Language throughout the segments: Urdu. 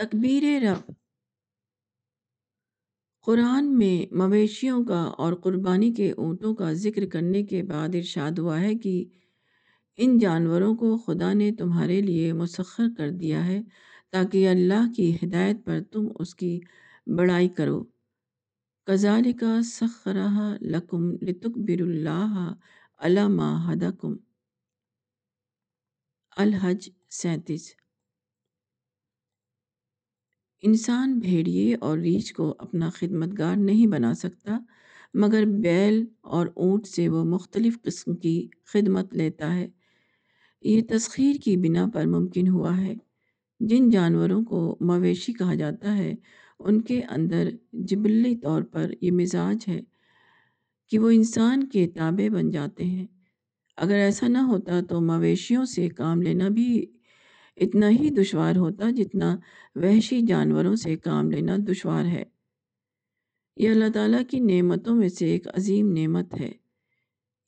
تکبیر رب۔ قرآن میں مویشیوں کا اور قربانی کے اونٹوں کا ذکر کرنے کے بعد ارشاد ہوا ہے کہ ان جانوروں کو خدا نے تمہارے لیے مسخر کر دیا ہے تاکہ اللہ کی ہدایت پر تم اس کی بڑائی کرو۔ کزال کا سخرہ لکم لتکبر اللہ علامہ ہدکم الحج سینتیس۔ انسان بھیڑیے اور ریچھ کو اپنا خدمتگار نہیں بنا سکتا، مگر بیل اور اونٹ سے وہ مختلف قسم کی خدمت لیتا ہے۔ یہ تسخیر کی بنا پر ممکن ہوا ہے۔ جن جانوروں کو مویشی کہا جاتا ہے، ان کے اندر جبلی طور پر یہ مزاج ہے کہ وہ انسان کے تابع بن جاتے ہیں۔ اگر ایسا نہ ہوتا تو مویشیوں سے کام لینا بھی اتنا ہی دشوار ہوتا جتنا وحشی جانوروں سے کام لینا دشوار ہے۔ یہ اللہ تعالیٰ کی نعمتوں میں سے ایک عظیم نعمت ہے۔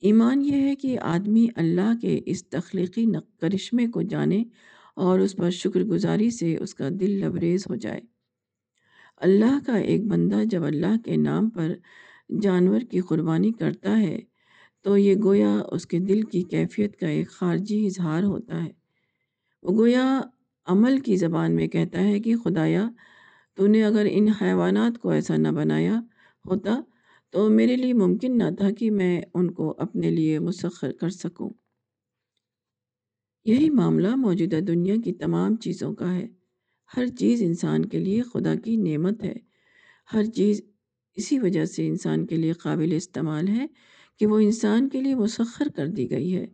ایمان یہ ہے کہ آدمی اللہ کے اس تخلیقی کرشمے کو جانے اور اس پر شکر گزاری سے اس کا دل لبریز ہو جائے۔ اللہ کا ایک بندہ جب اللہ کے نام پر جانور کی قربانی کرتا ہے تو یہ گویا اس کے دل کی کیفیت کا ایک خارجی اظہار ہوتا ہے۔ وہ گویا عمل کی زبان میں کہتا ہے کہ خدایا، تو نے اگر ان حیوانات کو ایسا نہ بنایا ہوتا، تو میرے لیے ممکن نہ تھا کہ میں ان کو اپنے لیے مسخر کر سکوں۔ یہی معاملہ موجودہ دنیا کی تمام چیزوں کا ہے۔ ہر چیز انسان کے لیے خدا کی نعمت ہے۔ ہر چیز اسی وجہ سے انسان کے لیے قابل استعمال ہے کہ وہ انسان کے لیے مسخر کر دی گئی ہے۔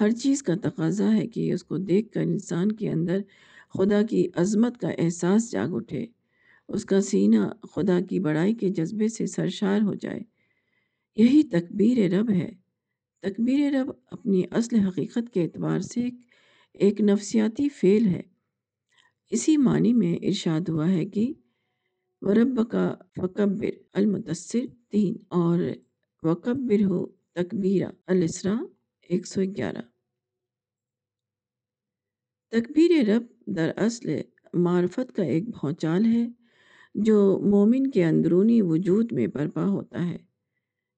ہر چیز کا تقاضا ہے کہ اس کو دیکھ کر انسان کے اندر خدا کی عظمت کا احساس جاگ اٹھے۔ اس کا سینہ خدا کی بڑائی کے جذبے سے سرشار ہو جائے۔ یہی تکبیر رب ہے۔ تکبیر رب اپنی اصل حقیقت کے اعتبار سے ایک نفسیاتی فعل ہے۔ اسی معنی میں ارشاد ہوا ہے کہ ورب کا فکبر المتصر تین اور وکبر ہو تکبیرہ الاسرا ایک سو گیارہ۔ تکبیر رب در اصل معرفت کا ایک بھونچال ہے جو مومن کے اندرونی وجود میں برپا ہوتا ہے۔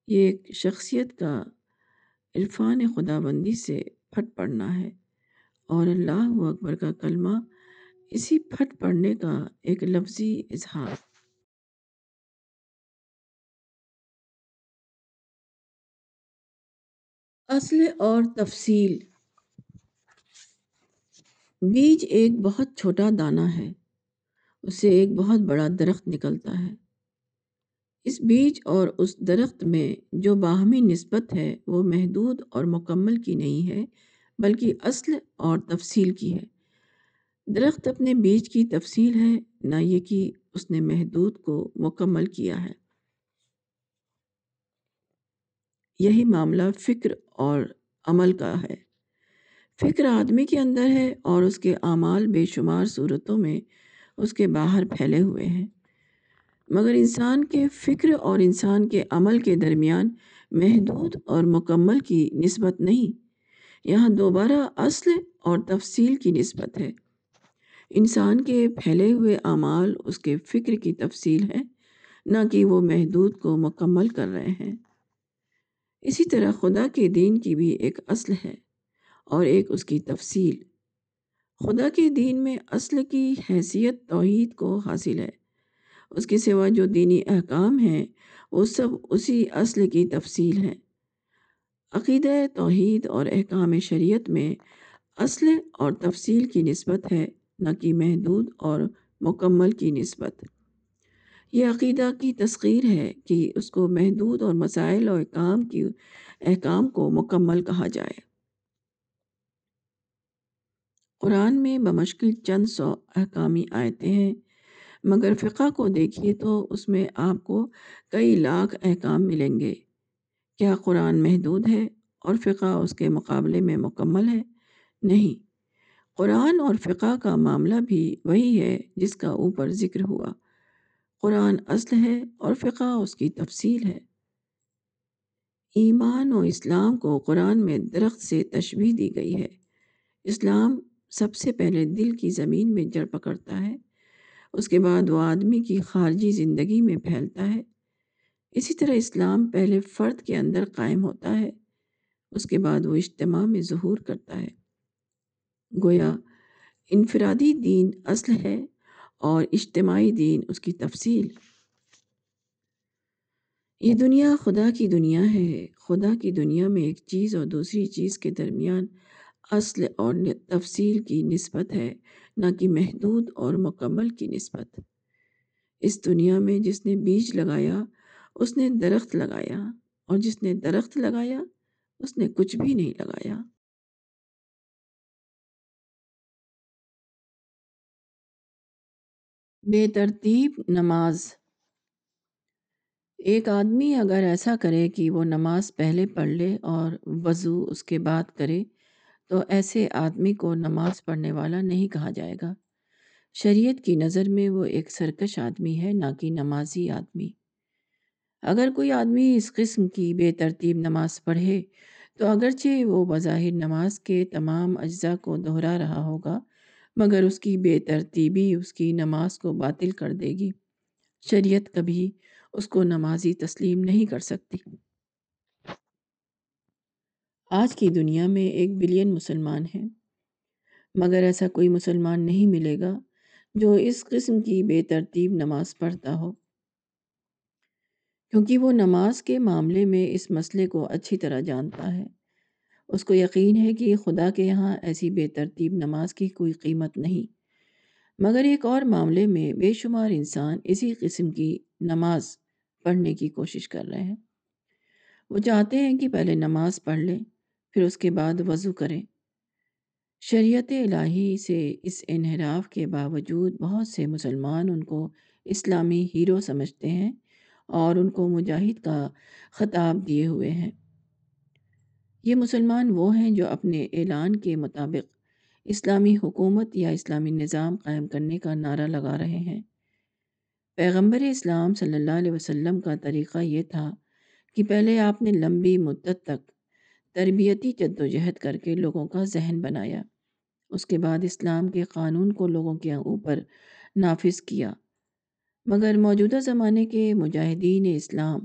یہ ایک شخصیت کا عرفان خدا بندی سے پھٹ پڑنا ہے اور اللہ اکبر کا کلمہ اسی پھٹ پڑنے کا ایک لفظی اظہار۔ اصل اور تفصیل۔ بیج ایک بہت چھوٹا دانہ ہے۔ اسے ایک بہت بڑا درخت نکلتا ہے۔ اس بیج اور اس درخت میں جو باہمی نسبت ہے، وہ محدود اور مکمل کی نہیں ہے، بلکہ اصل اور تفصیل کی ہے۔ درخت اپنے بیج کی تفصیل ہے، نہ یہ کہ اس نے محدود کو مکمل کیا ہے۔ یہی معاملہ فکر اور عمل کا ہے۔ فکر آدمی کے اندر ہے اور اس کے اعمال بے شمار صورتوں میں اس کے باہر پھیلے ہوئے ہیں۔ مگر انسان کے فکر اور انسان کے عمل کے درمیان محدود اور مکمل کی نسبت نہیں، یہاں دوبارہ اصل اور تفصیل کی نسبت ہے۔ انسان کے پھیلے ہوئے اعمال اس کے فکر کی تفصیل ہے، نہ کہ وہ محدود کو مکمل کر رہے ہیں۔ اسی طرح خدا کے دین کی بھی ایک اصل ہے۔ اور ایک اس کی تفصیل۔ خدا کے دین میں اصل کی حیثیت توحید کو حاصل ہے۔ اس کے سوا جو دینی احکام ہیں، وہ سب اسی اصل کی تفصیل ہے عقیدہ توحید اور احکام شریعت میں اصل اور تفصیل کی نسبت ہے، نہ کہ محدود اور مکمل کی نسبت۔ یہ عقیدہ کی تسخیر ہے کہ اس کو محدود اور مسائل اور احکام کی، احکام کو مکمل کہا جائے۔ قرآن میں بمشکل چند سو احکامی آیتیں ہیں۔ مگر فقہ کو دیکھیے تو اس میں آپ کو کئی لاکھ احکام ملیں گے۔ کیا قرآن محدود ہے اور فقہ اس کے مقابلے میں مکمل ہے؟ نہیں۔ قرآن اور فقہ کا معاملہ بھی وہی ہے جس کا اوپر ذکر ہوا۔ قرآن اصل ہے اور فقہ اس کی تفصیل ہے۔ ایمان و اسلام کو قرآن میں درخت سے تشبیح دی گئی ہے۔ اسلام سب سے پہلے دل کی زمین میں جڑ پکڑتا ہے۔ اس کے بعد وہ آدمی کی خارجی زندگی میں پھیلتا ہے۔ اسی طرح اسلام پہلے فرد کے اندر قائم ہوتا ہے۔ اس کے بعد وہ اجتماع میں ظہور کرتا ہے۔ گویا انفرادی دین اصل ہے اور اجتماعی دین اس کی تفصیل۔ یہ دنیا خدا کی دنیا ہے۔ خدا کی دنیا میں ایک چیز اور دوسری چیز کے درمیان اصل اور تفصیل کی نسبت ہے، نہ کہ محدود اور مکمل کی نسبت۔ اس دنیا میں جس نے بیج لگایا، اس نے درخت لگایا، اور جس نے درخت لگایا، اس نے کچھ بھی نہیں لگایا۔ بے ترتیب نماز۔ ایک آدمی اگر ایسا کرے کہ وہ نماز پہلے پڑھ لے اور وضو اس کے بعد کرے تو ایسے آدمی کو نماز پڑھنے والا نہیں کہا جائے گا۔ شریعت کی نظر میں وہ ایک سرکش آدمی ہے، نہ کہ نمازی آدمی۔ اگر کوئی آدمی اس قسم کی بے ترتیب نماز پڑھے، تو اگرچہ وہ بظاہر نماز کے تمام اجزاء کو دہرا رہا ہوگا، مگر اس کی بے ترتیبی اس کی نماز کو باطل کر دے گی۔ شریعت کبھی اس کو نمازی تسلیم نہیں کر سکتی۔ آج کی دنیا میں ایک بلین مسلمان ہیں۔ مگر ایسا کوئی مسلمان نہیں ملے گا جو اس قسم کی بے ترتیب نماز پڑھتا ہو۔ کیونکہ وہ نماز کے معاملے میں اس مسئلے کو اچھی طرح جانتا ہے۔ اس کو یقین ہے کہ خدا کے یہاں ایسی بے ترتیب نماز کی کوئی قیمت نہیں۔ مگر ایک اور معاملے میں بے شمار انسان اسی قسم کی نماز پڑھنے کی کوشش کر رہے ہیں۔ وہ چاہتے ہیں کہ پہلے نماز پڑھ لیں پھر اس کے بعد وضو کریں۔ شریعت الہی سے اس انحراف کے باوجود بہت سے مسلمان ان کو اسلامی ہیرو سمجھتے ہیں اور ان کو مجاہد کا خطاب دیے ہوئے ہیں۔ یہ مسلمان وہ ہیں جو اپنے اعلان کے مطابق اسلامی حکومت یا اسلامی نظام قائم کرنے کا نعرہ لگا رہے ہیں۔ پیغمبر اسلام صلی اللہ علیہ وسلم کا طریقہ یہ تھا کہ پہلے آپ نے لمبی مدت تک تربیتی جد و جہد کر کے لوگوں کا ذہن بنایا۔ اس کے بعد اسلام کے قانون کو لوگوں کے اوپر نافذ کیا۔ مگر موجودہ زمانے کے مجاہدین اسلام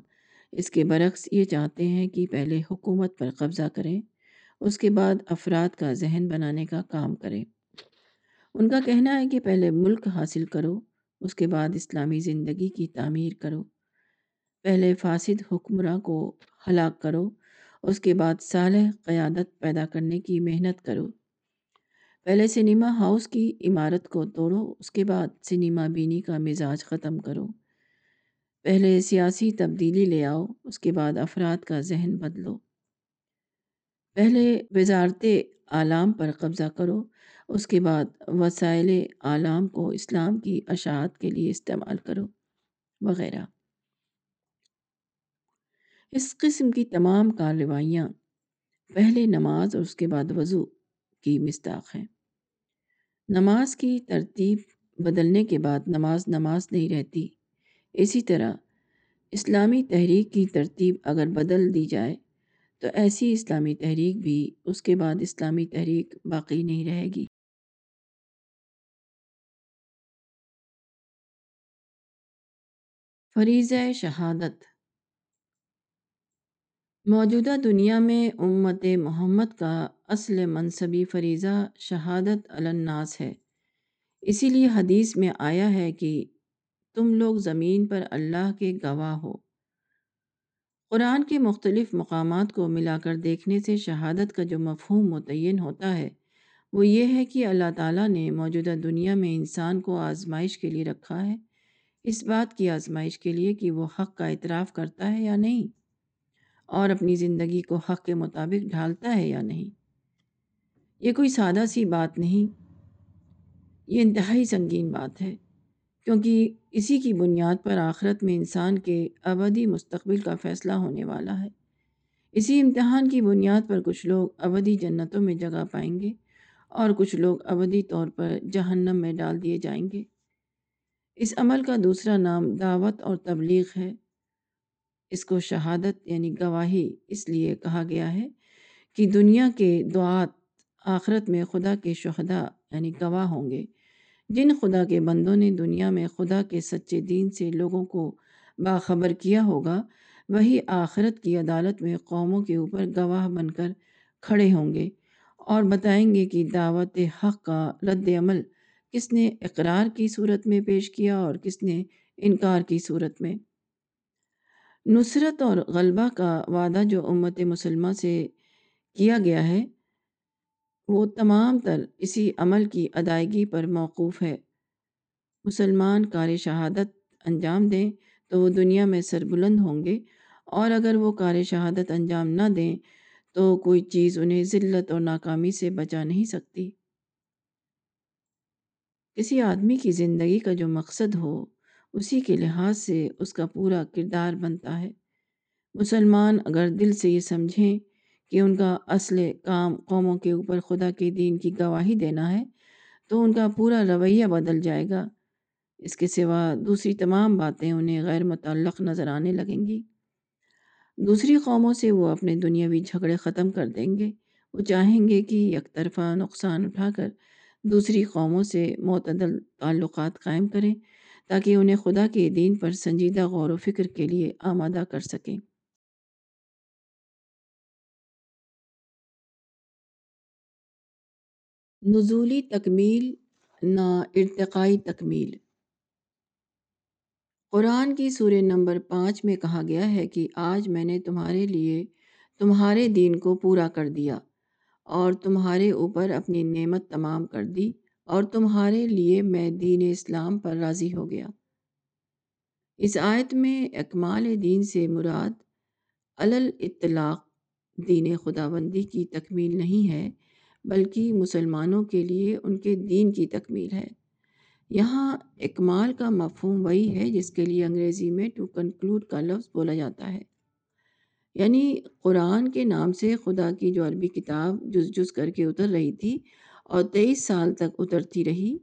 اس کے برعکس یہ چاہتے ہیں کہ پہلے حکومت پر قبضہ کریں، اس کے بعد افراد کا ذہن بنانے کا کام کریں۔ ان کا کہنا ہے کہ پہلے ملک حاصل کرو، اس کے بعد اسلامی زندگی کی تعمیر کرو۔ پہلے فاسد حکمراں کو ہلاک کرو اس کے بعد صالح قیادت پیدا کرنے کی محنت کرو۔ پہلے سنیما ہاؤس کی عمارت کو توڑو، اس کے بعد سنیما بینی کا مزاج ختم کرو۔ پہلے سیاسی تبدیلی لے آؤ، اس کے بعد افراد کا ذہن بدلو۔ پہلے وزارت اعلام پر قبضہ کرو، اس کے بعد وسائل اعلام کو اسلام کی اشاعت کے لیے استعمال کرو، وغیرہ۔ اس قسم کی تمام کارروائیاں پہلے نماز اور اس کے بعد وضو کی مستاق ہیں۔ نماز کی ترتیب بدلنے کے بعد نماز نماز نہیں رہتی۔ اسی طرح اسلامی تحریک کی ترتیب اگر بدل دی جائے تو ایسی اسلامی تحریک بھی اس کے بعد اسلامی تحریک باقی نہیں رہے گی۔ فریضہ شہادت موجودہ دنیا میں امت محمد کا اصل منصبی فریضہ شہادت الناس ہے۔ اسی لیے حدیث میں آیا ہے کہ تم لوگ زمین پر اللہ کے گواہ ہو۔ قرآن کے مختلف مقامات کو ملا کر دیکھنے سے شہادت کا جو مفہوم متعین ہوتا ہے، وہ یہ ہے کہ اللہ تعالیٰ نے موجودہ دنیا میں انسان کو آزمائش کے لیے رکھا ہے۔ اس بات کی آزمائش کے لیے کہ وہ حق کا اعتراف کرتا ہے یا نہیں۔ اور اپنی زندگی کو حق کے مطابق ڈھالتا ہے یا نہیں؟ یہ کوئی سادہ سی بات نہیں۔ یہ انتہائی سنگین بات ہے، کیونکہ اسی کی بنیاد پر آخرت میں انسان کے ابدی مستقبل کا فیصلہ ہونے والا ہے۔ اسی امتحان کی بنیاد پر کچھ لوگ ابدی جنتوں میں جگہ پائیں گے اور کچھ لوگ ابدی طور پر جہنم میں ڈال دیے جائیں گے۔ اس عمل کا دوسرا نام دعوت اور تبلیغ ہے۔ اس کو شہادت یعنی گواہی اس لیے کہا گیا ہے کہ دنیا کے دعات آخرت میں خدا کے شہداء یعنی گواہ ہوں گے۔ جن خدا کے بندوں نے دنیا میں خدا کے سچے دین سے لوگوں کو باخبر کیا ہوگا، وہی آخرت کی عدالت میں قوموں کے اوپر گواہ بن کر کھڑے ہوں گے۔ اور بتائیں گے کہ دعوت حق کا رد عمل کس نے اقرار کی صورت میں پیش کیا اور کس نے انکار کی صورت میں۔ نصرت اور غلبہ کا وعدہ جو امت مسلمہ سے کیا گیا ہے، وہ تمام تر اسی عمل کی ادائیگی پر موقوف ہے۔ مسلمان کار شہادت انجام دیں تو وہ دنیا میں سربلند ہوں گے، اور اگر وہ کار شہادت انجام نہ دیں تو کوئی چیز انہیں ذلت اور ناکامی سے بچا نہیں سکتی۔ کسی آدمی کی زندگی کا جو مقصد ہو اسی کے لحاظ سے اس کا پورا کردار بنتا ہے۔ مسلمان اگر دل سے یہ سمجھیں کہ ان کا اصل کام قوموں کے اوپر خدا کے دین کی گواہی دینا ہے، تو ان کا پورا رویہ بدل جائے گا۔ اس کے سوا دوسری تمام باتیں انہیں غیر متعلق نظر آنے لگیں گی۔ دوسری قوموں سے وہ اپنے دنیاوی جھگڑے ختم کر دیں گے۔ وہ چاہیں گے کہ یک طرفہ نقصان اٹھا کر دوسری قوموں سے معتدل تعلقات قائم کریں۔ تاکہ انہیں خدا کے دین پر سنجیدہ غور و فکر کے لیے آمادہ کر سکیں۔ نزولی تکمیل، نا ارتقائی تکمیل۔ قرآن کی سورہ نمبر پانچ میں کہا گیا ہے کہ آج میں نے تمہارے لیے تمہارے دین کو پورا کر دیا اور تمہارے اوپر اپنی نعمت تمام کر دی۔ اور تمہارے لیے میں دین اسلام پر راضی ہو گیا۔ اس آیت میں اکمال دین سے مراد علل اطلاق دین خدا بندی کی تکمیل نہیں ہے، بلکہ مسلمانوں کے لیے ان کے دین کی تکمیل ہے۔ یہاں اکمال کا مفہوم وہی ہے جس کے لیے انگریزی میں ٹو کنکلوڈ کا لفظ بولا جاتا ہے۔ یعنی قرآن کے نام سے خدا کی جو عربی کتاب جز جز کر کے اتر رہی تھی اور تیئیس سال تک اترتی رہی۔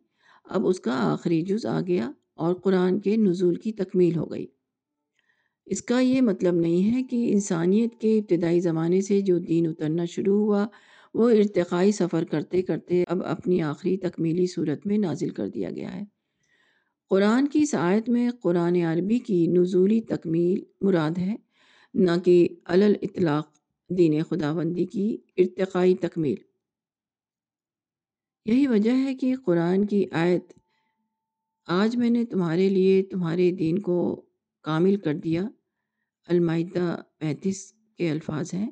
اب اس کا آخری جز آ گیا اور قرآن کے نزول کی تکمیل ہو گئی۔ اس کا یہ مطلب نہیں ہے کہ انسانیت کے ابتدائی زمانے سے جو دین اترنا شروع ہوا، وہ ارتقائی سفر کرتے کرتے اب اپنی آخری تکمیلی صورت میں نازل کر دیا گیا ہے۔ قرآن کی سعایت میں قرآن عربی کی نزولی تکمیل مراد ہے، نہ کہ علل اطلاق دین خداوندی کی ارتقائی تکمیل۔ یہی وجہ ہے کہ قرآن کی آیت آج میں نے تمہارے لیے، تمہارے دین کو کامل کر دیا۔ المائدہ پینتیس کے الفاظ ہیں۔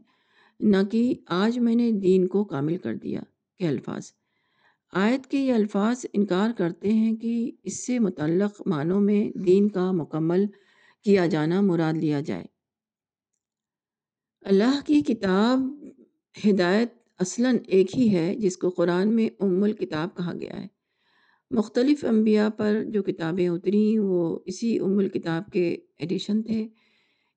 نہ کہ آج میں نے دین کو کامل کر دیا کے الفاظ۔ آیت کے یہ الفاظ انکار کرتے ہیں کہ اس سے متعلق معنوں میں دین کا مکمل کیا جانا مراد لیا جائے۔ اللہ کی کتاب، ہدایت اصلاً ایک ہی ہے جس کو قرآن میں ام الکتاب کہا گیا ہے۔ مختلف انبیاء پر جو کتابیں اتری، وہ اسی ام الکتاب کے ایڈیشن تھے۔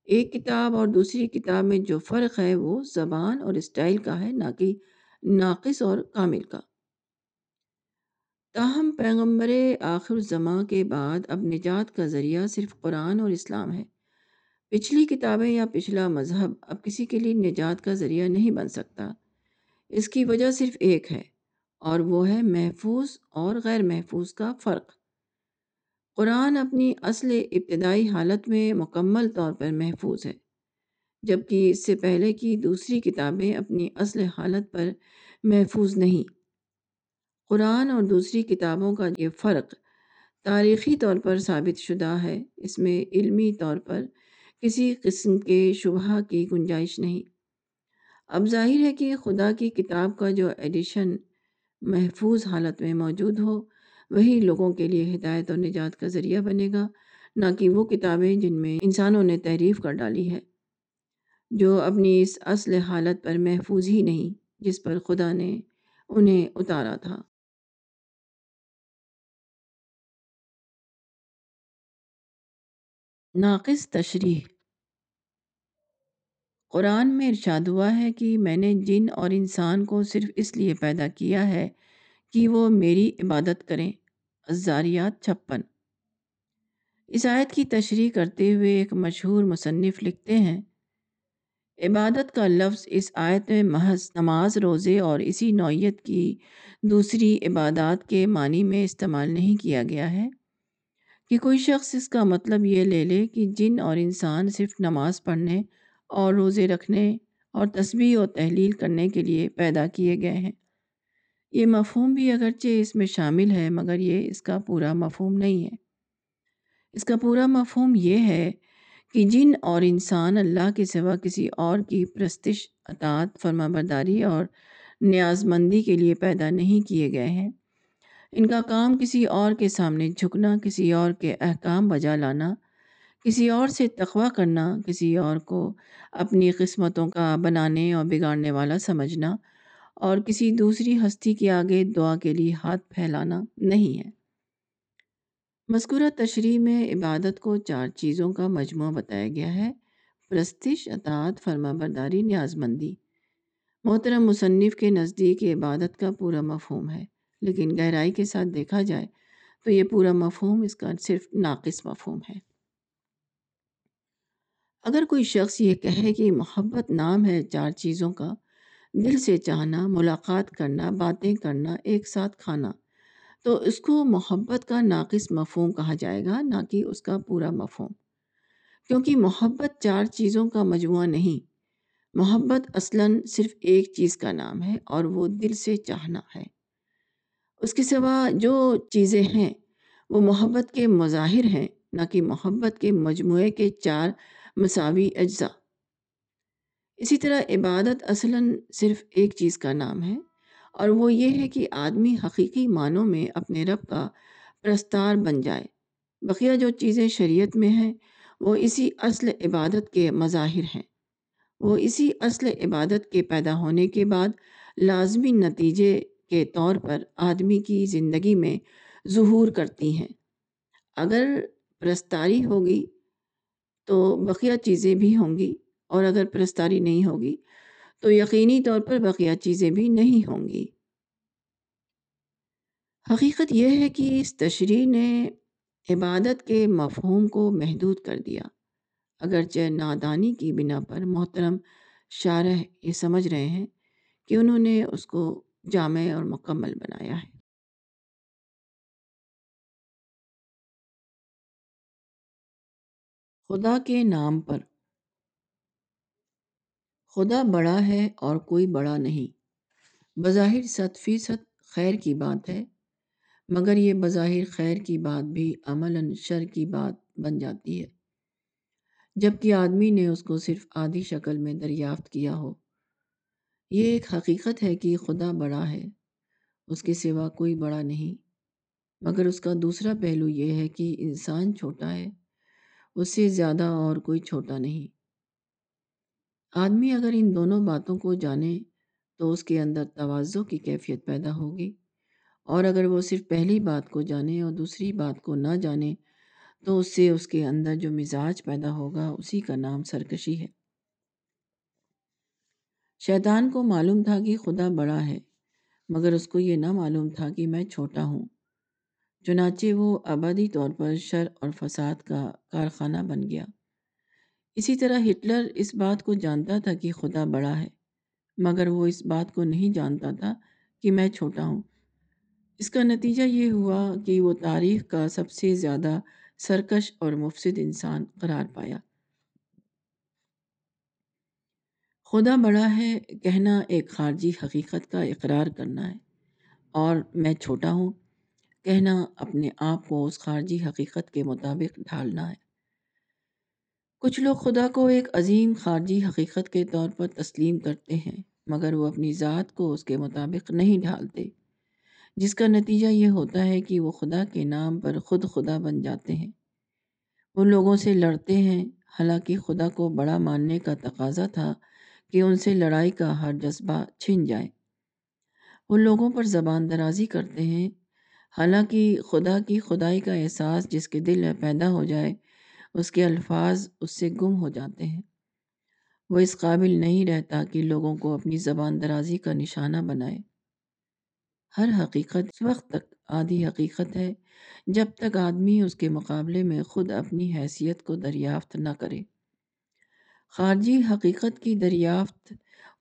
ایک کتاب اور دوسری کتاب میں جو فرق ہے، وہ زبان اور اسٹائل کا ہے، نہ کہ ناقص اور کامل کا۔ تاہم، پیغمبر آخر زماں کے بعد اب نجات کا ذریعہ صرف قرآن اور اسلام ہے۔ پچھلی کتابیں یا پچھلا مذہب اب کسی کے لیے نجات کا ذریعہ نہیں بن سکتا۔ اس کی وجہ صرف ایک ہے، اور وہ ہے محفوظ اور غیر محفوظ کا فرق۔ قرآن اپنی اصل ابتدائی حالت میں مکمل طور پر محفوظ ہے، جبکہ اس سے پہلے کی دوسری کتابیں اپنی اصل حالت پر محفوظ نہیں۔ قرآن اور دوسری کتابوں کا یہ فرق تاریخی طور پر ثابت شدہ ہے، اس میں علمی طور پر کسی قسم کے شبہ کی گنجائش نہیں۔ اب ظاہر ہے کہ خدا کی کتاب کا جو ایڈیشن محفوظ حالت میں موجود ہو، وہی لوگوں کے لیے ہدایت اور نجات کا ذریعہ بنے گا، نہ کہ وہ کتابیں جن میں انسانوں نے تحریف کر ڈالی ہے، جو اپنی اس اصل حالت پر محفوظ ہی نہیں، جس پر خدا نے انہیں اتارا تھا۔ ناقص تشریح قرآن میں ارشاد ہوا ہے کہ میں نے جن اور انسان کو صرف اس لیے پیدا کیا ہے کہ وہ میری عبادت کریں۔ الزاریات چھپن۔ اس آیت کی تشریح کرتے ہوئے ایک مشہور مصنف لکھتے ہیں، عبادت کا لفظ اس آیت میں محض نماز، روزے اور اسی نوعیت کی دوسری عبادات کے معنی میں استعمال نہیں کیا گیا ہے۔ کہ کوئی شخص اس کا مطلب یہ لے لے کہ جن اور انسان صرف نماز پڑھنے اور روزے رکھنے اور تسبیح و تحلیل کرنے کے لیے پیدا کیے گئے ہیں۔ یہ مفہوم بھی اگرچہ اس میں شامل ہے، مگر یہ اس کا پورا مفہوم نہیں ہے۔ اس کا پورا مفہوم یہ ہے کہ جن اور انسان اللہ کے سوا کسی اور کی پرستش، اطاعت فرما برداری اور نیاز مندی کے لیے پیدا نہیں کیے گئے ہیں۔ ان کا کام کسی اور کے سامنے جھکنا، کسی اور کے احکام بجا لانا کسی اور سے تقوی کرنا، کسی اور کو اپنی قسمتوں کا بنانے اور بگاڑنے والا سمجھنا اور کسی دوسری ہستی کے آگے دعا کے لیے ہاتھ پھیلانا نہیں ہے۔ مذکورہ تشریح میں عبادت کو چار چیزوں کا مجموعہ بتایا گیا ہے۔ پرستش، اطاعت فرما برداری نیاز مندی محترم مصنف کے نزدیک عبادت کا پورا مفہوم ہے، لیکن گہرائی کے ساتھ دیکھا جائے تو یہ پورا مفہوم اس کا صرف ناقص مفہوم ہے۔ اگر کوئی شخص یہ کہے کہ محبت نام ہے چار چیزوں کا، دل سے چاہنا، ملاقات کرنا، باتیں کرنا، ایک ساتھ کھانا، تو اس کو محبت کا ناقص مفہوم کہا جائے گا، نہ کہ اس کا پورا مفہوم۔ کیونکہ محبت چار چیزوں کا مجموعہ نہیں، محبت اصلاً صرف ایک چیز کا نام ہے اور وہ دل سے چاہنا ہے۔ اس کے سوا جو چیزیں ہیں، وہ محبت کے مظاہر ہیں، نہ کہ محبت کے مجموعے کے چار مساوی اجزاء۔ اسی طرح عبادت اصلاً صرف ایک چیز کا نام ہے، اور وہ یہ ہے کہ آدمی حقیقی معنوں میں اپنے رب کا پرستار بن جائے۔ بقیہ جو چیزیں شریعت میں ہیں، وہ اسی اصل عبادت کے مظاہر ہیں۔ وہ اسی اصل عبادت کے پیدا ہونے کے بعد لازمی نتیجے کے طور پر آدمی کی زندگی میں ظہور کرتی ہیں۔ اگر پرستاری ہوگی تو بقیہ چیزیں بھی ہوں گی اور اگر پرستاری نہیں ہوگی تو یقینی طور پر بقیہ چیزیں بھی نہیں ہوں گی۔ حقیقت یہ ہے کہ اس تشریح نے عبادت کے مفہوم کو محدود کر دیا۔ اگرچہ نادانی کی بنا پر محترم شارح یہ سمجھ رہے ہیں کہ انہوں نے اس کو جامع اور مکمل بنایا ہے۔ خدا کے نام پر۔ خدا بڑا ہے اور کوئی بڑا نہیں۔ بظاہر صد فیصد خیر کی بات ہے، مگر یہ بظاہر خیر کی بات بھی عملاً شر کی بات بن جاتی ہے۔ جبکہ آدمی نے اس کو صرف آدھی شکل میں دریافت کیا ہو۔ یہ ایک حقیقت ہے کہ خدا بڑا ہے، اس کے سوا کوئی بڑا نہیں۔ مگر اس کا دوسرا پہلو یہ ہے کہ انسان چھوٹا ہے۔ اس سے زیادہ اور کوئی چھوٹا نہیں۔ آدمی اگر ان دونوں باتوں کو جانے تو اس کے اندر توازوں کی کیفیت پیدا ہوگی۔ اور اگر وہ صرف پہلی بات کو جانے اور دوسری بات کو نہ جانے تو اس سے اس کے اندر جو مزاج پیدا ہوگا اسی کا نام سرکشی ہے۔ شیطان کو معلوم تھا کہ خدا بڑا ہے، مگر اس کو یہ نہ معلوم تھا کہ میں چھوٹا ہوں۔ چنانچہ وہ ابدی طور پر شر اور فساد کا کارخانہ بن گیا۔ اسی طرح ہٹلر اس بات کو جانتا تھا کہ خدا بڑا ہے، مگر وہ اس بات کو نہیں جانتا تھا کہ میں چھوٹا ہوں۔ اس کا نتیجہ یہ ہوا کہ وہ تاریخ کا سب سے زیادہ سرکش اور مفسد انسان قرار پایا۔ خدا بڑا ہے، کہنا ایک خارجی حقیقت کا اقرار کرنا ہے، اور میں چھوٹا ہوں کہنا اپنے آپ کو اس خارجی حقیقت کے مطابق ڈھالنا ہے۔ کچھ لوگ خدا کو ایک عظیم خارجی حقیقت کے طور پر تسلیم کرتے ہیں، مگر وہ اپنی ذات کو اس کے مطابق نہیں ڈھالتے، جس کا نتیجہ یہ ہوتا ہے کہ وہ خدا کے نام پر خود خدا بن جاتے ہیں۔ وہ لوگوں سے لڑتے ہیں، حالانکہ خدا کو بڑا ماننے کا تقاضا تھا کہ ان سے لڑائی کا ہر جذبہ چھن جائے۔ وہ لوگوں پر زبان درازی کرتے ہیں حالانکہ خدا کی خدائی کا احساس جس کے دل میں پیدا ہو جائے، اس کے الفاظ اس سے گم ہو جاتے ہیں۔ وہ اس قابل نہیں رہتا کہ لوگوں کو اپنی زبان درازی کا نشانہ بنائے۔ ہر حقیقت اس وقت تک آدھی حقیقت ہے جب تک آدمی اس کے مقابلے میں خود اپنی حیثیت کو دریافت نہ کرے۔ خارجی حقیقت کی دریافت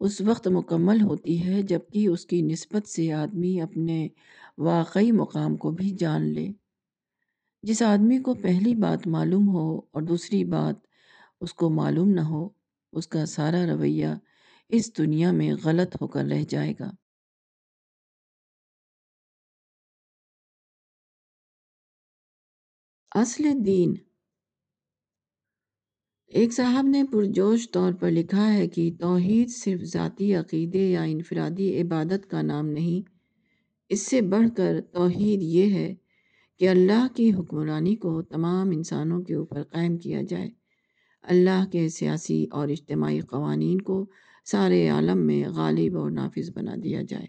اس وقت مکمل ہوتی ہے جبکہ اس کی نسبت سے آدمی اپنے واقعی مقام کو بھی جان لے۔ جس آدمی کو پہلی بات معلوم ہو اور دوسری بات اس کو معلوم نہ ہو، اس کا سارا رویہ اس دنیا میں غلط ہو کر رہ جائے گا۔ اصل دین ایک صاحب نے پرجوش طور پر لکھا ہے کہ توحید صرف ذاتی عقیدے یا انفرادی عبادت کا نام نہیں۔ اس سے بڑھ کر توحید یہ ہے کہ اللہ کی حکمرانی کو تمام انسانوں کے اوپر قائم کیا جائے۔ اللہ کے سیاسی اور اجتماعی قوانین کو سارے عالم میں غالب اور نافذ بنا دیا جائے۔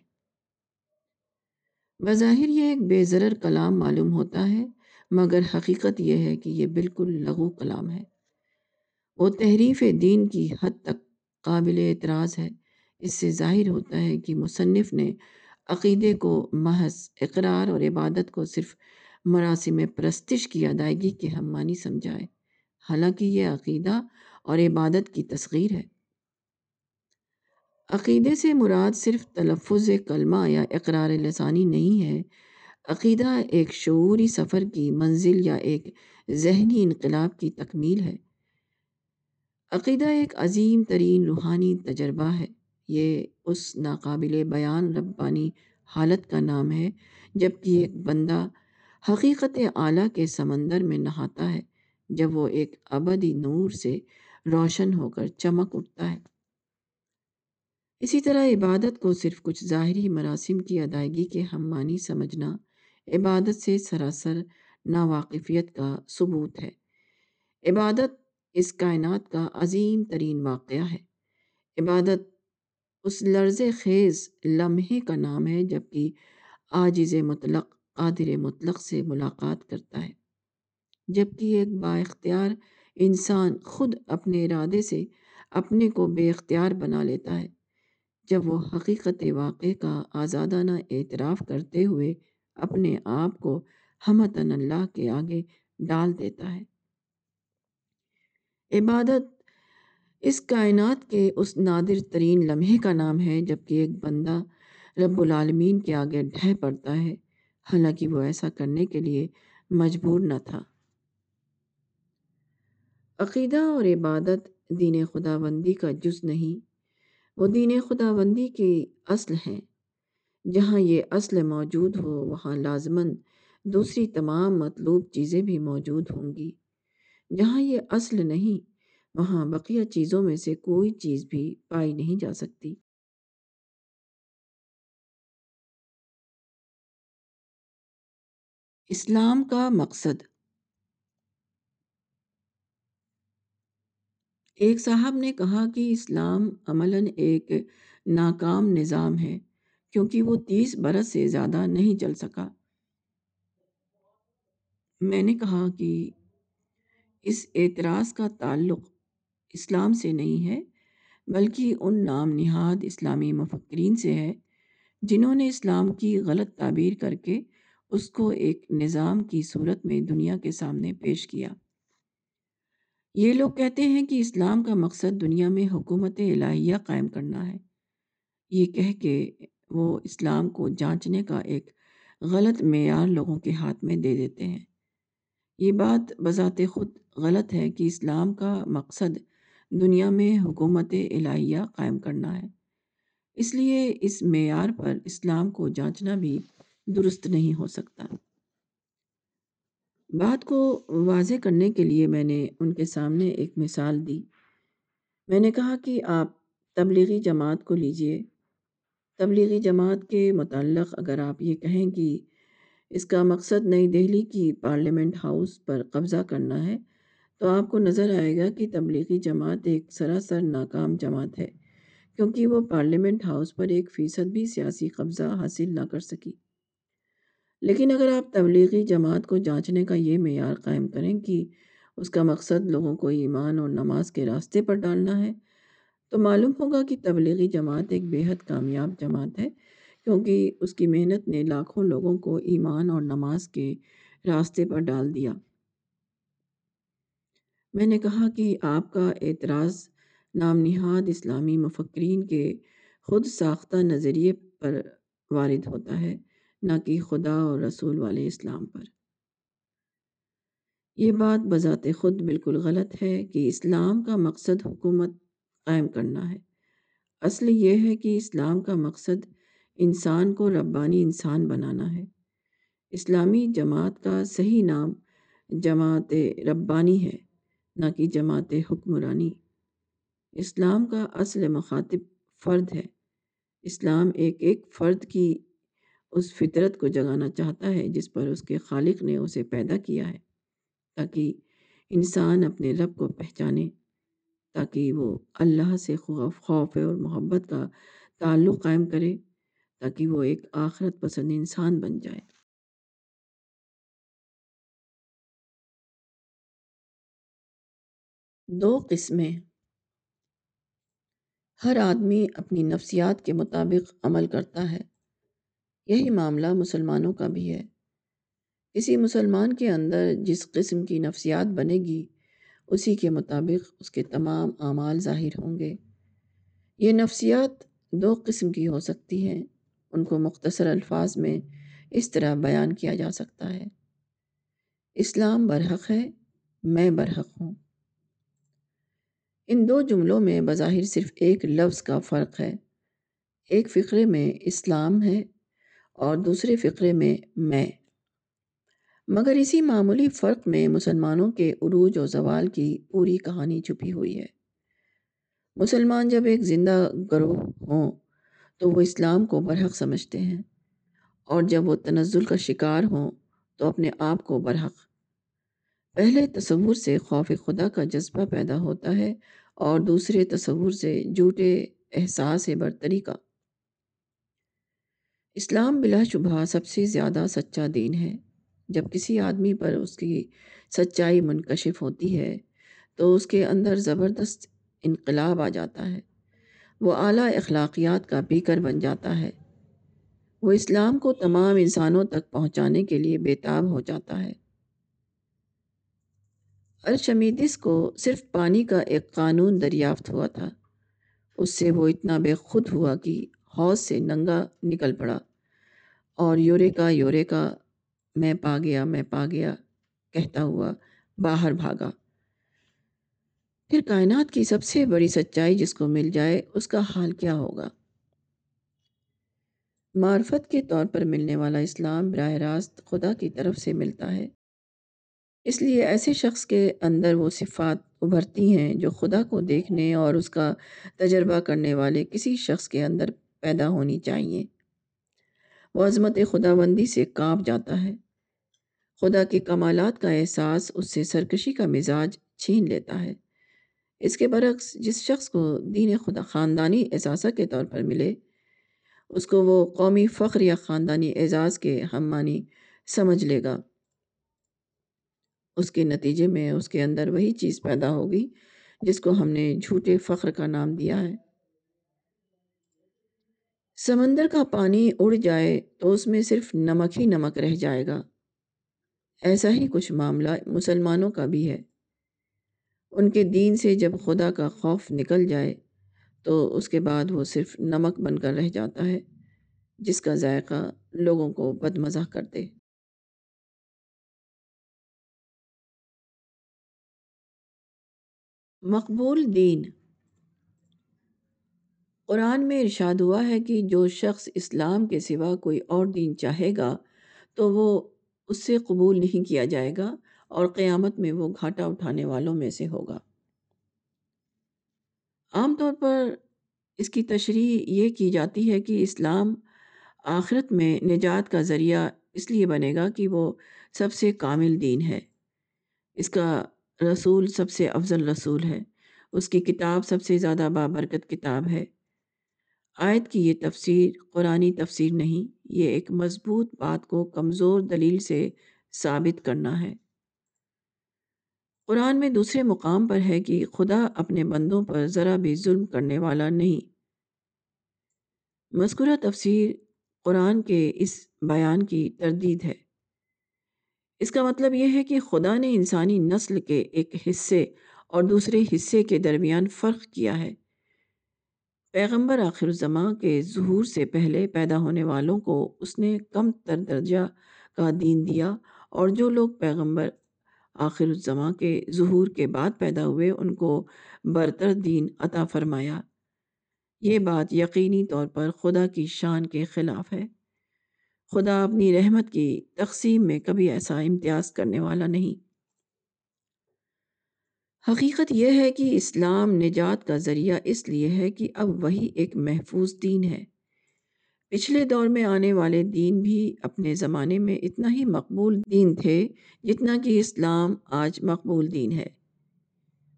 بظاہر یہ ایک بے ضرر کلام معلوم ہوتا ہے، مگر حقیقت یہ ہے کہ یہ بالکل لغو کلام ہے۔ وہ تحریف دین کی حد تک قابل اعتراض ہے۔ اس سے ظاہر ہوتا ہے کہ مصنف نے عقیدے کو محض اقرار اور عبادت کو صرف مراسم پرستش کی ادائیگی کے ہم معنی سمجھائے، حالانکہ یہ عقیدہ اور عبادت کی تصغیر ہے۔ عقیدے سے مراد صرف تلفظ کلمہ یا اقرار لسانی نہیں ہے، عقیدہ ایک شعوری سفر کی منزل یا ایک ذہنی انقلاب کی تکمیل ہے۔ عقیدہ ایک عظیم ترین روحانی تجربہ ہے۔ یہ اس ناقابل بیان ربانی حالت کا نام ہے، جبکہ ایک بندہ حقیقت اعلیٰ کے سمندر میں نہاتا ہے، جب وہ ایک ابدی نور سے روشن ہو کر چمک اٹھتا ہے۔ اسی طرح عبادت کو صرف کچھ ظاہری مراسم کی ادائیگی کے ہم معنی سمجھنا عبادت سے سراسر ناواقفیت کا ثبوت ہے۔ عبادت اس کائنات کا عظیم ترین واقعہ ہے۔ عبادت اس لرز خیز لمحے کا نام ہے، جبکہ عاجز مطلق، قادر مطلق سے ملاقات کرتا ہے۔ جبکہ ایک با اختیار انسان خود اپنے ارادے سے اپنے کو بے اختیار بنا لیتا ہے، جب وہ حقیقت واقع کا آزادانہ اعتراف کرتے ہوئے اپنے آپ کو ہمتن اللہ کے آگے ڈال دیتا ہے۔ عبادت اس کائنات کے اس نادر ترین لمحے کا نام ہے، جبکہ ایک بندہ رب العالمین کے آگے ڈھہ پڑتا ہے۔ حالانکہ وہ ایسا کرنے کے لیے مجبور نہ تھا۔ عقیدہ اور عبادت دین خدا بندی کا جز نہیں، وہ دین خدا بندی کی اصل ہیں۔ جہاں یہ اصل موجود ہو، وہاں لازماً دوسری تمام مطلوب چیزیں بھی موجود ہوں گی۔ جہاں یہ اصل نہیں، وہاں بقیہ چیزوں میں سے کوئی چیز بھی پائی نہیں جا سکتی۔ اسلام کا مقصد۔ ایک صاحب نے کہا کہ اسلام عملاً ایک ناکام نظام ہے، کیونکہ وہ تیس برس سے زیادہ نہیں چل سکا۔ میں نے کہا کہ اس اعتراض کا تعلق اسلام سے نہیں ہے، بلکہ ان نام نہاد اسلامی مفکرین سے ہے، جنہوں نے اسلام کی غلط تعبیر کر کے اس کو ایک نظام کی صورت میں دنیا کے سامنے پیش کیا۔ یہ لوگ کہتے ہیں کہ اسلام کا مقصد دنیا میں حکومت الہیہ قائم کرنا ہے۔ یہ کہہ کے وہ اسلام کو جانچنے کا ایک غلط معیار لوگوں کے ہاتھ میں دے دیتے ہیں۔ یہ بات بذات خود غلط ہے کہ اسلام کا مقصد دنیا میں حکومت الہیہ قائم کرنا ہے۔ اس لیے اس معیار پر اسلام کو جانچنا بھی درست نہیں ہو سکتا۔ بات کو واضح کرنے کے لیے میں نے ان کے سامنے ایک مثال دی۔ میں نے کہا کہ آپ تبلیغی جماعت کو لیجیے۔ تبلیغی جماعت کے متعلق اگر آپ یہ کہیں کہ اس کا مقصد نئی دہلی کی پارلیمنٹ ہاؤس پر قبضہ کرنا ہے۔ تو آپ کو نظر آئے گا کہ تبلیغی جماعت ایک سراسر ناکام جماعت ہے، کیونکہ وہ پارلیمنٹ ہاؤس پر ایک فیصد بھی سیاسی قبضہ حاصل نہ کر سکی۔ لیکن اگر آپ تبلیغی جماعت کو جانچنے کا یہ معیار قائم کریں کہ اس کا مقصد لوگوں کو ایمان اور نماز کے راستے پر ڈالنا ہے، تو معلوم ہوگا کہ تبلیغی جماعت ایک بیحد کامیاب جماعت ہے۔ کیونکہ اس کی محنت نے لاکھوں لوگوں کو ایمان اور نماز کے راستے پر ڈال دیا۔ میں نے کہا کہ آپ کا اعتراض نام نہاد اسلامی مفکرین کے خود ساختہ نظریے پر وارد ہوتا ہے، نہ کہ خدا اور رسول والے اسلام پر۔ یہ بات بذات خود بالکل غلط ہے کہ اسلام کا مقصد حکومت قائم کرنا ہے۔ اصل یہ ہے کہ اسلام کا مقصد انسان کو ربانی انسان بنانا ہے۔ اسلامی جماعت کا صحیح نام جماعت ربانی ہے، نہ کہ جماعت حکمرانی۔ اسلام کا اصل مخاطب فرد ہے۔ اسلام ایک ایک فرد کی اس فطرت کو جگانا چاہتا ہے، جس پر اس کے خالق نے اسے پیدا کیا ہے، تاکہ انسان اپنے رب کو پہچانے، تاکہ وہ اللہ سے خوف خوف اور محبت کا تعلق قائم کرے۔ تاکہ وہ ایک آخرت پسند انسان بن جائے۔ دو قسمیں۔ ہر آدمی اپنی نفسیات کے مطابق عمل کرتا ہے۔ یہی معاملہ مسلمانوں کا بھی ہے۔ کسی مسلمان کے اندر جس قسم کی نفسیات بنے گی، اسی کے مطابق اس کے تمام اعمال ظاہر ہوں گے۔ یہ نفسیات دو قسم کی ہو سکتی ہیں۔ ان کو مختصر الفاظ میں اس طرح بیان کیا جا سکتا ہے۔ اسلام برحق ہے، میں برحق ہوں۔ ان دو جملوں میں بظاہر صرف ایک لفظ کا فرق ہے۔ ایک فقرے میں اسلام ہے اور دوسرے فقرے میں میں۔ مگر اسی معمولی فرق میں مسلمانوں کے عروج و زوال کی پوری کہانی چھپی ہوئی ہے۔ مسلمان جب ایک زندہ گروہ ہوں تو وہ اسلام کو برحق سمجھتے ہیں۔ اور جب وہ تنزل کا شکار ہوں تو اپنے آپ کو برحق۔ پہلے تصور سے خوف خدا کا جذبہ پیدا ہوتا ہے اور دوسرے تصور سے جھوٹے احساس برتری کا۔ اسلام بلا شبہ سب سے زیادہ سچا دین ہے۔ جب کسی آدمی پر اس کی سچائی منکشف ہوتی ہے تو اس کے اندر زبردست انقلاب آ جاتا ہے۔ وہ اعلیٰ اخلاقیات کا پیکر بن جاتا ہے۔ وہ اسلام کو تمام انسانوں تک پہنچانے کے لیے بیتاب ہو جاتا ہے۔ ارشمیدس کو صرف پانی کا ایک قانون دریافت ہوا تھا۔ اس سے وہ اتنا بے خود ہوا کہ حوض سے ننگا نکل پڑا اور یورے کا یورے کا میں پا گیا، میں پا گیا، کہتا ہوا باہر بھاگا۔ پھر کائنات کی سب سے بڑی سچائی جس کو مل جائے، اس کا حال کیا ہوگا؟ معرفت کے طور پر ملنے والا اسلام براہ راست خدا کی طرف سے ملتا ہے۔ اس لیے ایسے شخص کے اندر وہ صفات ابھرتی ہیں جو خدا کو دیکھنے اور اس کا تجربہ کرنے والے کسی شخص کے اندر پیدا ہونی چاہیے۔ وہ عظمت خدا بندی سے کانپ جاتا ہے۔ خدا کے کمالات کا احساس اس سے سرکشی کا مزاج چھین لیتا ہے۔ اس کے برعکس جس شخص کو دین خدا خاندانی احساسہ کے طور پر ملے، اس کو وہ قومی فخر یا خاندانی اعزاز کے ہم مانی سمجھ لے گا۔ اس کے نتیجے میں اس کے اندر وہی چیز پیدا ہوگی جس کو ہم نے جھوٹے فخر کا نام دیا ہے۔ سمندر کا پانی اڑ جائے تو اس میں صرف نمک ہی نمک رہ جائے گا۔ ایسا ہی کچھ معاملہ مسلمانوں کا بھی ہے۔ ان کے دین سے جب خدا کا خوف نکل جائے، تو اس کے بعد وہ صرف نمک بن کر رہ جاتا ہے، جس کا ذائقہ لوگوں کو بد مزہ کرتے۔ مقبول دین۔ قرآن میں ارشاد ہوا ہے کہ جو شخص اسلام کے سوا کوئی اور دین چاہے گا، تو وہ اس سے قبول نہیں کیا جائے گا۔ اور قیامت میں وہ گھاٹا اٹھانے والوں میں سے ہوگا۔ عام طور پر اس کی تشریح یہ کی جاتی ہے کہ اسلام آخرت میں نجات کا ذریعہ اس لیے بنے گا کہ وہ سب سے کامل دین ہے۔ اس کا رسول سب سے افضل رسول ہے۔ اس کی کتاب سب سے زیادہ بابرکت کتاب ہے۔ آیت کی یہ تفسیر قرآنی تفسیر نہیں، یہ ایک مضبوط بات کو کمزور دلیل سے ثابت کرنا ہے۔ قرآن میں دوسرے مقام پر ہے کہ خدا اپنے بندوں پر ذرا بھی ظلم کرنے والا نہیں۔ مذکورہ تفسیر قرآن کے اس بیان کی تردید ہے۔ اس کا مطلب یہ ہے کہ خدا نے انسانی نسل کے ایک حصے اور دوسرے حصے کے درمیان فرق کیا ہے۔ پیغمبر آخر الزماں کے ظہور سے پہلے پیدا ہونے والوں کو اس نے کم تر درجہ کا دین دیا اور جو لوگ پیغمبر آخر الزماں کے ظہور کے بعد پیدا ہوئے، ان کو برتر دین عطا فرمایا۔ یہ بات یقینی طور پر خدا کی شان کے خلاف ہے۔ خدا اپنی رحمت کی تقسیم میں کبھی ایسا امتیاز کرنے والا نہیں۔ حقیقت یہ ہے کہ اسلام نجات کا ذریعہ اس لیے ہے کہ اب وہی ایک محفوظ دین ہے۔ پچھلے دور میں آنے والے دین بھی اپنے زمانے میں اتنا ہی مقبول دین تھے جتنا کہ اسلام آج مقبول دین ہے۔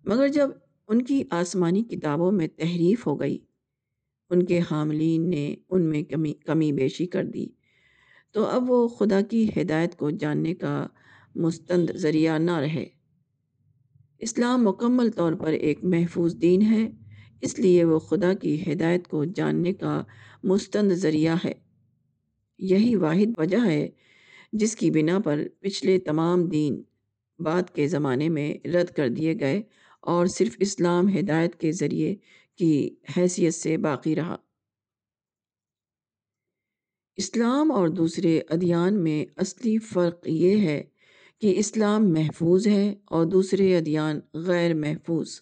مگر جب ان کی آسمانی کتابوں میں تحریف ہو گئی، ان کے حاملین نے ان میں کمی کمی بیشی کر دی، تو اب وہ خدا کی ہدایت کو جاننے کا مستند ذریعہ نہ رہے۔ اسلام مکمل طور پر ایک محفوظ دین ہے، اس لیے وہ خدا کی ہدایت کو جاننے کا مستند ذریعہ ہے۔ یہی واحد وجہ ہے جس کی بنا پر پچھلے تمام دین بعد کے زمانے میں رد کر دیے گئے اور صرف اسلام ہدایت کے ذریعے کی حیثیت سے باقی رہا۔ اسلام اور دوسرے ادیان میں اصلی فرق یہ ہے کہ اسلام محفوظ ہے اور دوسرے ادیان غیر محفوظ۔